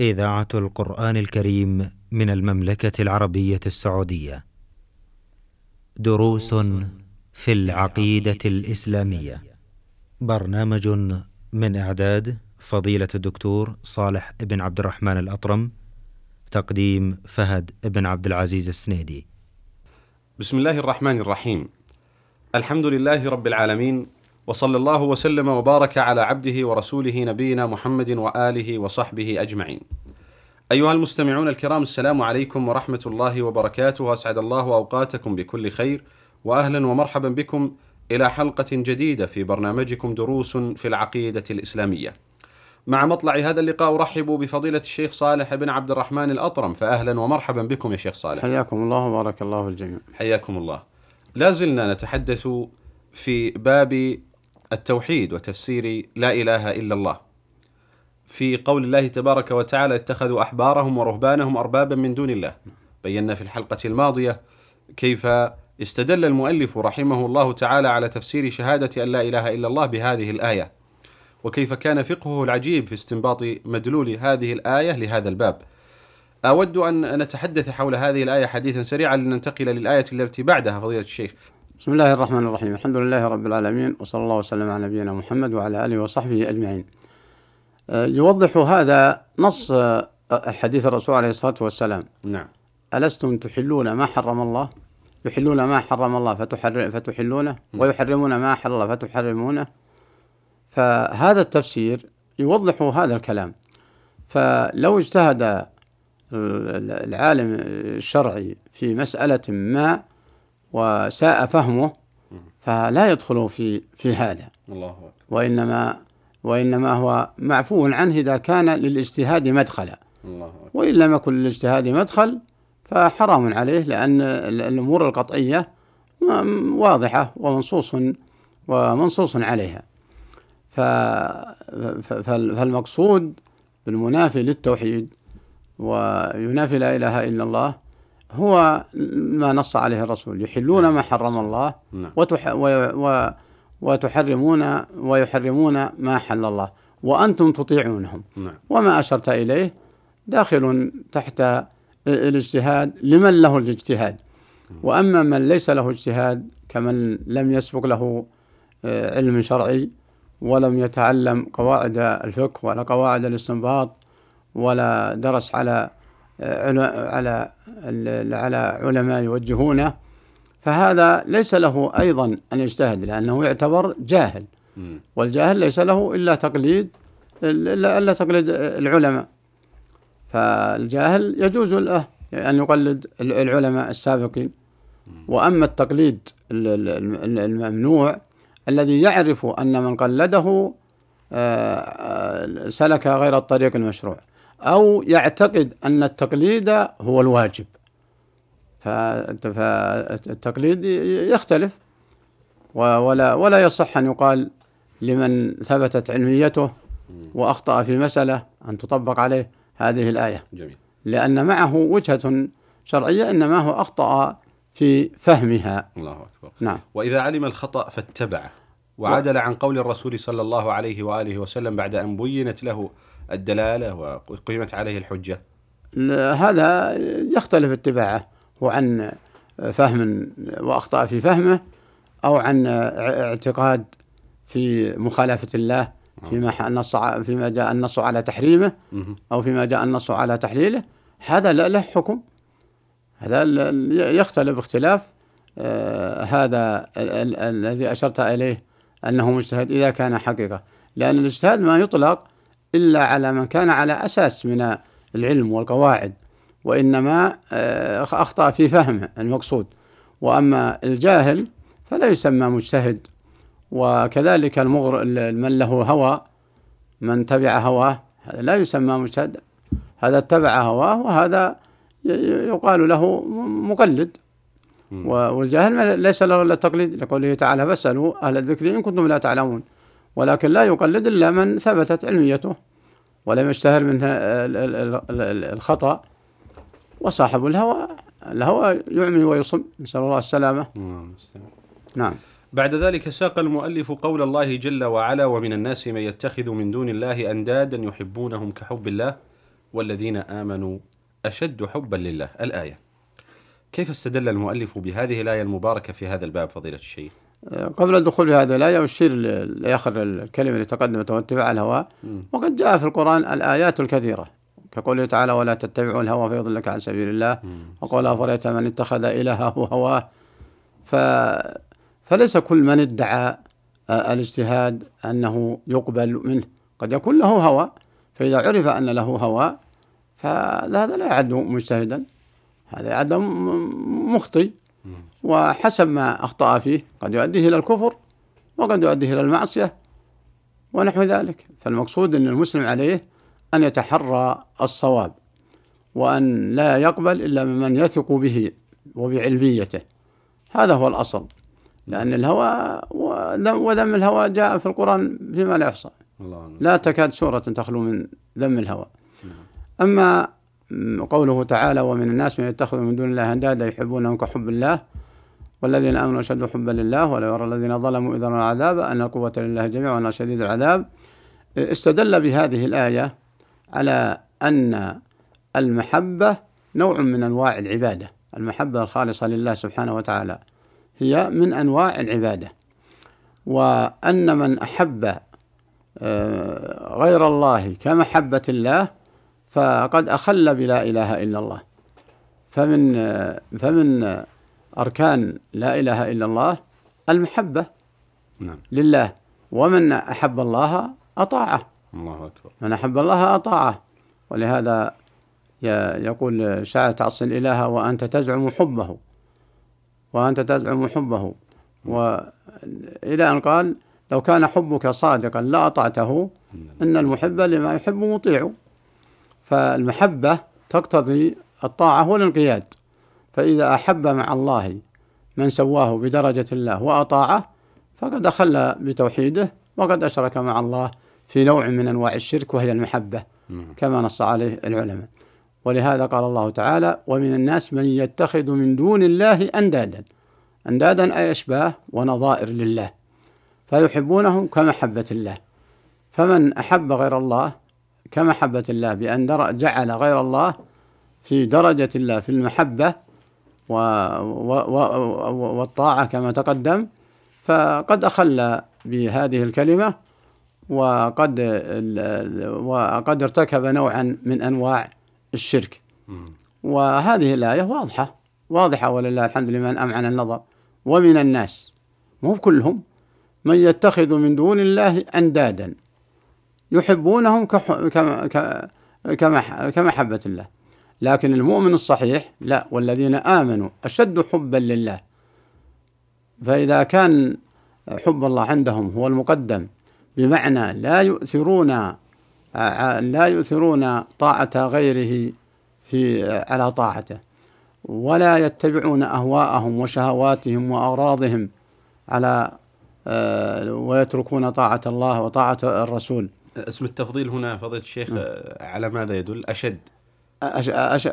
إذاعة القرآن الكريم من المملكة العربية السعودية. دروس في العقيدة الإسلامية. برنامج من إعداد فضيلة الدكتور صالح بن عبد الرحمن الأطرم. تقديم فهد بن عبد العزيز السنيدي. بسم الله الرحمن الرحيم. الحمد لله رب العالمين وصلى الله وسلم وبارك على عبده ورسوله نبينا محمد وآله وصحبه أجمعين. أيها المستمعون الكرام السلام عليكم ورحمة الله وبركاته واسعد الله أوقاتكم بكل خير واهلا ومرحبا بكم إلى حلقة جديدة في برنامجكم دروس في العقيدة الإسلامية. مع مطلع هذا اللقاء أرحب بفضيلة الشيخ صالح بن عبد الرحمن الأطرم فاهلا ومرحبا بكم يا شيخ صالح. حياكم الله وبارك الله في الجميع. حياكم الله. لا زلنا نتحدث في باب التوحيد وتفسير لا إله إلا الله. في قول الله تبارك وتعالى اتخذوا أحبارهم ورهبانهم أربابا من دون الله. بينا في الحلقة الماضية كيف استدل المؤلف رحمه الله تعالى على تفسير شهادة أن لا إله إلا الله بهذه الآية. وكيف كان فقهه العجيب في استنباط مدلول هذه الآية لهذا الباب. أود أن نتحدث حول هذه الآية حديثا سريعا لننتقل للآية التي بعدها فضيلة الشيخ. بسم الله الرحمن الرحيم الحمد لله رب العالمين وصلى الله وسلم على نبينا محمد وعلى آله وصحبه أجمعين يوضح هذا نص آه، حديث الرسول عليه الصلاة والسلام نعم. ألستم تحلون ما حرم الله يحلون ما حرم الله فتحر فتحلونه ويحرمون ما حل الله فتحرمونه فهذا التفسير يوضح هذا الكلام فلو اجتهد العالم الشرعي في مسألة ما وساء فهمه فلا يدخل في في هذا الله أكبر. وإنما وإنما هو معفو عنه إذا كان للاجتهاد مدخلا الله أكبر. وإن لم يكن للاجتهاد مدخل فحرام عليه لأن ال- الأمور القطعية واضحة ومنصوص ومنصوص عليها فالمقصود بالمنافي للتوحيد وينافي لا إله إلا الله هو ما نص عليه الرسول. يحلون ما حرم الله نعم. وتح و وتحرمون ويحرمون ما حل الله. وأنتم تطيعونهم. نعم. وما أشرت إليه داخل تحت الاجتهاد لمن له الاجتهاد. وأما من ليس له اجتهاد كمن لم يسبق له آه، علم شرعي ولم يتعلم قواعد الفقه ولا قواعد الاستنباط ولا درس على عل- على على علماء يوجهونه فهذا ليس له أيضا أن يجتهد لأنه يعتبر جاهل. والجاهل ليس له إلا تقليد إلا, إلا تقليد العلماء. فالجاهل يجوز له أن يقلد العلماء السابقين. وأما التقليد ال- ال- ال- الممنوع الذي يعرف أن من قلده آه، آه، سلك غير الطريق المشروع. أو يعتقد أن التقليد هو الواجب. فالت- فالتقليد يختلف. ولا ولا يصح أن يقال لمن ثبتت علميته وأخطأ في مسألة أن تطبق عليه هذه الآية. جميل. لأن معه وجهة شرعية إنما هو أخطأ في فهمها. الله أكبر. نعم. وإذا علم الخطأ فاتبعه. وعدل عن قول الرسول صلى الله عليه وآله وسلم بعد أن بينت له الدلالة وقيمت عليه الحجة؟ هذا يختلف اتباعه وعن فهم وأخطأ في فهمه أو عن اعتقاد في مخالفة الله فيما نص فيما جاء النص على تحريمه. أو فيما جاء النص على تحليله. هذا لا له حكم. هذا يختلف اختلاف. آه، هذا ال- ال- الذي أشرت إليه أنه مجتهد إذا كان حقيقة. لأن الاجتهاد ما يطلق إلا على من كان على أساس من العلم والقواعد وإنما آه، أخطأ في فهمه المقصود. وأما الجاهل فلا يسمى مجتهد وكذلك المغر من له هوى من تبع هواه هذا لا يسمى مجتهد. هذا اتبع هواه وهذا يقال له مقلد. والجاهل ليس له إلا التقليد لقوله تعالى فاسألوا أهل الذكر إن كنتم لا تعلمون. ولكن لا يقلد إلا من ثبتت علميته. ولم يشتهر منها ال- ال- ال- ال- الخطأ وصاحب الهوى الهوى يعمي ويصم. نسأل الله السلامة. نعم. نعم. بعد ذلك ساق المؤلف قول الله جل وعلا ومن الناس من يتخذ من دون الله أندادا يحبونهم كحب الله والذين آمنوا أشد حبا لله. الآية. كيف استدل المؤلف بهذه الآية المباركة في هذا الباب فضيلة الشيخ؟ قبل الدخول في هذه الآية أشير لآخر الكلمة اللي تقدمت واتباع الهوى. وقد جاء في القرآن الآيات الكثيرة كقوله تعالى ولا تتبعوا الهوى فيضلك عن سبيل الله. وقال أفرأيت من اتخذ إلهه هواه ف... فليس كل من ادعى آه، الاجتهاد أنه يقبل منه قد يكون له هوى فإذا عرف أن له هوى فهذا لا يعد مجتهدا هذا يعد م- مخطي مم. وحسب ما أخطأ فيه. قد يؤديه إلى الكفر وقد يؤديه إلى المعصية ونحو ذلك. فالمقصود أن المسلم عليه أن يتحرى الصواب وأن لا يقبل إلا ممن يثق به وبعلميته. هذا هو الأصل. لأن الهوى وذم الهوى جاء في القرآن فيما لا يحصى. لا تكاد سورة تخلو من ذم الهوى. نعم. أما قوله تعالى ومن الناس من يتخذ من دون الله أندادا يحبونهم كحب الله والذين آمنوا أشد حبا لله ولا يرى الذين ظلموا إذا رأوا العذاب أن القوة لله جميعا وأن شديد العذاب. استدل بهذه الآية على أن المحبة نوع من أنواع العبادة. المحبة الخالصة لله سبحانه وتعالى هي من أنواع العبادة. وأن من أحب آه، غير الله كمحبة الله فقد أخل بلا إله إلا الله. فمن آه، فمن آه، أركان لا إله إلا الله المحبة نعم. لله. ومن أحب الله أطاعه. الله أكبر. من أحب الله أطاعه. ولهذا يقول شاعر تعصي الإله وأنت تزعم حبه. وأنت تزعم حبه. وإلى أن قال لو كان حبك صادقا لأطعته إن المحب لما يحب مطيع. فالمحبة تقتضي الطاعة والانقياد. فإذا أحب مع الله من سواه بدرجة الله وأطاعه فقد أخل بتوحيده وقد أشرك مع الله في نوع من أنواع الشرك وهي المحبة نعم. كما نص عليه العلماء. ولهذا قال الله تعالى ومن الناس من يتخذ من دون الله أندادا. أندادا أي أشباه ونظائر لله. فيحبونهم كمحبة الله. فمن أحب غير الله كمحبة الله بأن جعل غير الله في درجة الله في المحبة و و و والطاعة كما تقدم فقد أخل بهذه الكلمة وقد وقد ارتكب نوعا من أنواع الشرك. وهذه الآية واضحة واضحة ولله الحمد لمن أمعن النظر ومن الناس مو كلهم من يتخذ من دون الله أندادا يحبونهم. كمحبة الله لكن المؤمن الصحيح لا والذين آمنوا أشد حبا لله. فإذا كان حب الله عندهم هو المقدم بمعنى لا يؤثرون لا يؤثرون طاعة غيره في على طاعته ولا يتبعون أهواءهم وشهواتهم وأغراضهم على ويتركون طاعة الله وطاعة الرسول. اسم التفضيل هنا فضيلة الشيخ نعم. على ماذا يدل؟ أشد. أش أش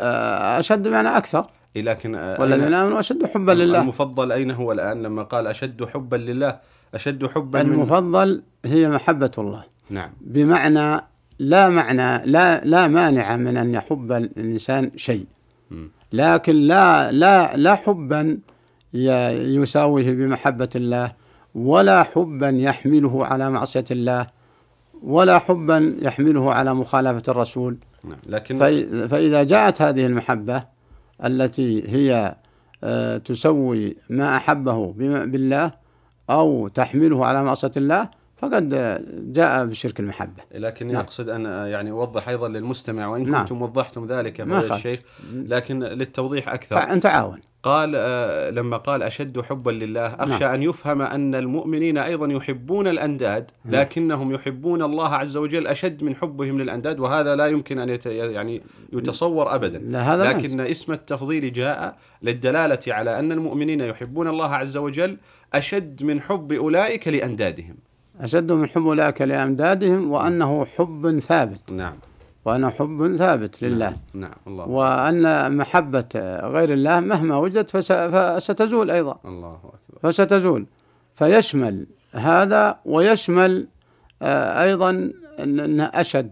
أشد بمعنى أكثر. إيه، لكن والذين آمنوا أشد حبا لله. المفضل أين هو الآن؟ لما قال أشد حبا لله أشد حبا من المفضل هي محبة الله. نعم. بمعنى لا معنى لا لا مانع من أن يحب الإنسان شيء. مم. لكن لا لا لا حبا يساويه بمحبة الله ولا حبا يحمله على معصية الله ولا حبا يحمله على مخالفة الرسول. نعم لكن فإ- فإذا جاءت هذه المحبة التي هي آه، تسوي ما أحبه بالله أو تحمله على معصية الله فقد جاء بشرك المحبة لكني نعم. أقصد أن آه، يعني أوضح أيضا للمستمع وإن نعم. كنتم وضحتم ذلك يا. الشيخ لكن للتوضيح أكثر تع- نتعاون قال آه، لما قال أشد حبا لله أخشى نعم. أن يفهم أن المؤمنين أيضا يحبون الأنداد نعم. لكنهم يحبون الله عز وجل أشد من حبهم للأنداد وهذا لا يمكن أن يت... يعني يتصور أبدا. لا هذا لكن اسم التفضيل جاء للدلالة على أن المؤمنين يحبون الله عز وجل أشد من حب أولئك لأندادهم. أشد من حب أولئك لأمدادهم وأنه حب ثابت. نعم. وأنه حب ثابت لله نعم, نعم. الله وأن محبة غير الله مهما وجدت فس- فستزول أيضا الله أكبر فستزول فيشمل هذا ويشمل آه، أيضا أن أنها أشد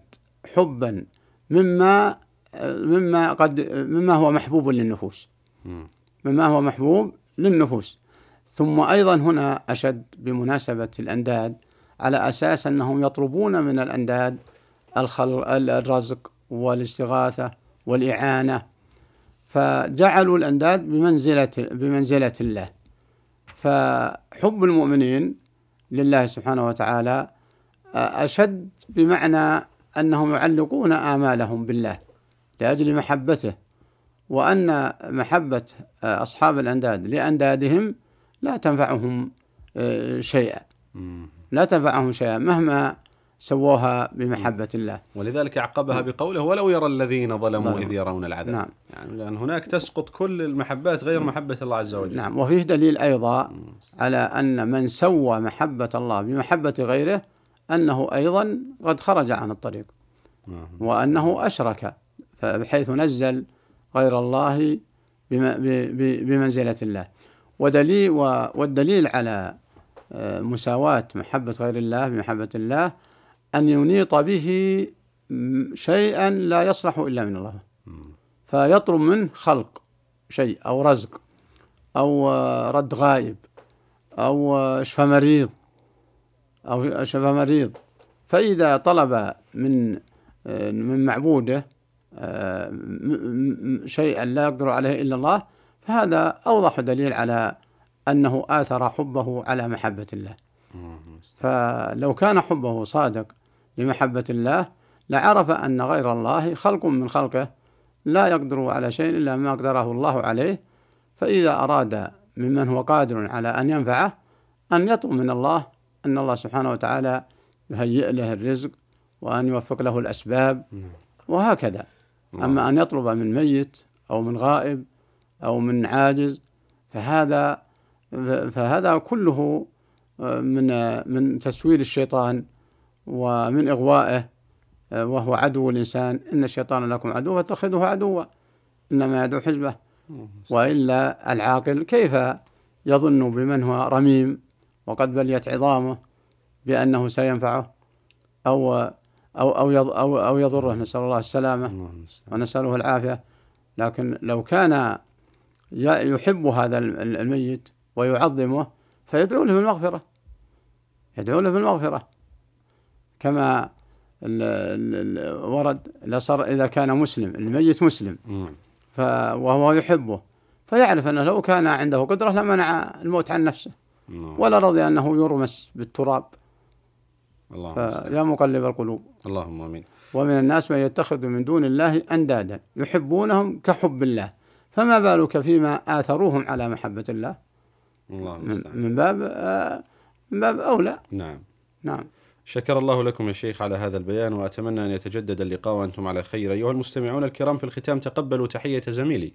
حبا مما مما قد مما هو محبوب للنفوس مم. مما هو محبوب للنفوس ثم أيضا هنا أشد بمناسبة الأنداد على أساس أنهم يطلبون من الأنداد. الرزق والاستغاثة والإعانة. فجعلوا الأنداد بمنزلة بمنزلة الله. فحب المؤمنين لله سبحانه وتعالى أشد بمعنى أنهم يعلقون آمالهم بالله لأجل محبته وأن محبة أصحاب الأنداد لأندادهم لا تنفعهم شيئا. لا تنفعهم شيئا مهما سووها بمحبة الله. ولذلك عقبها بقوله ولو يرى الذين ظلموا ظلموا. إذ يرون العذاب. نعم. يعني لأن هناك تسقط كل المحبات غير محبة الله عز وجل. نعم. وفيه دليل أيضا. على أن من سوى محبة الله بمحبة غيره أنه أيضا قد خرج عن الطريق. نعم. وأنه أشرك. بحيث نزل غير الله بمنزلة الله. ودليل والدليل على آه، مساواة محبة غير الله بمحبة الله أن ينيط به شيئا لا يصلح إلا من الله. فيطلب منه خلق شيء أو رزق أو رد غائب أو شفى مريض أو شفى مريض فإذا طلب من من معبوده شيئا لا يقدر عليه إلا الله فهذا أوضح دليل على أنه آثر حبه على محبة الله. فلو كان حبه صادق لمحبة الله لعرف أن غير الله خلق من خلقه لا يقدر على شيء إلا ما قدره الله عليه. فإذا أراد ممن هو قادر على أن ينفعه أن يطلب من الله أن الله سبحانه وتعالى يهيئ له الرزق وأن يوفق له الأسباب. نعم. وهكذا. أما أن يطلب من ميت أو من غائب أو من عاجز فهذا فهذا كله من من تسويل الشيطان ومن إغوائه وهو عدو الإنسان إن الشيطان لكم عدو فاتخذوه عدوا إنما يدعو حزبه. وإلا العاقل كيف يظن بمن هو رميم وقد بليت عظامه بأنه سينفعه أو أو أو أو, أو يضره نسأل الله السلامة. ونسأله العافية لكن لو كان يحب هذا ال- الميت ويعظمه فيدعو له بالمغفرة يدعو له بالمغفرة كما ورد إذا صار إذا كان مسلم الميت مسلم. وهو يحبه. فيعرف أنه لو كان عنده قدرة لمنع الموت عن نفسه. نعم. ولا رضي أنه يرمس بالتراب. الله المستعان. فيا مقلب القلوب. اللهم آمين. ومن الناس من يتخذ من دون الله أندادا يحبونهم كحب الله. فما بالك فيما آثروهم على محبة الله؟ الله من, باب آه، من باب أولى. نعم. نعم. شكر الله لكم يا شيخ على هذا البيان وأتمنى أن يتجدد اللقاء وأنتم على خير. أيها المستمعون الكرام في الختام تقبلوا تحية زميلي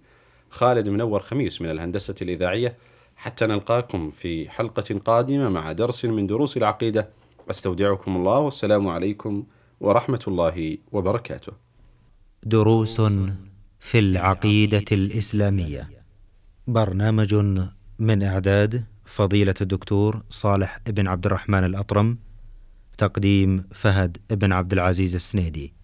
خالد منور خميس من الهندسة الإذاعية حتى نلقاكم في حلقة قادمة مع درس من دروس العقيدة. أستودعكم الله والسلام عليكم ورحمة الله وبركاته. دروس في العقيدة الإسلامية. برنامج من إعداد فضيلة الدكتور صالح بن عبد الرحمن الأطرم تقديم فهد بن عبد العزيز السنيدي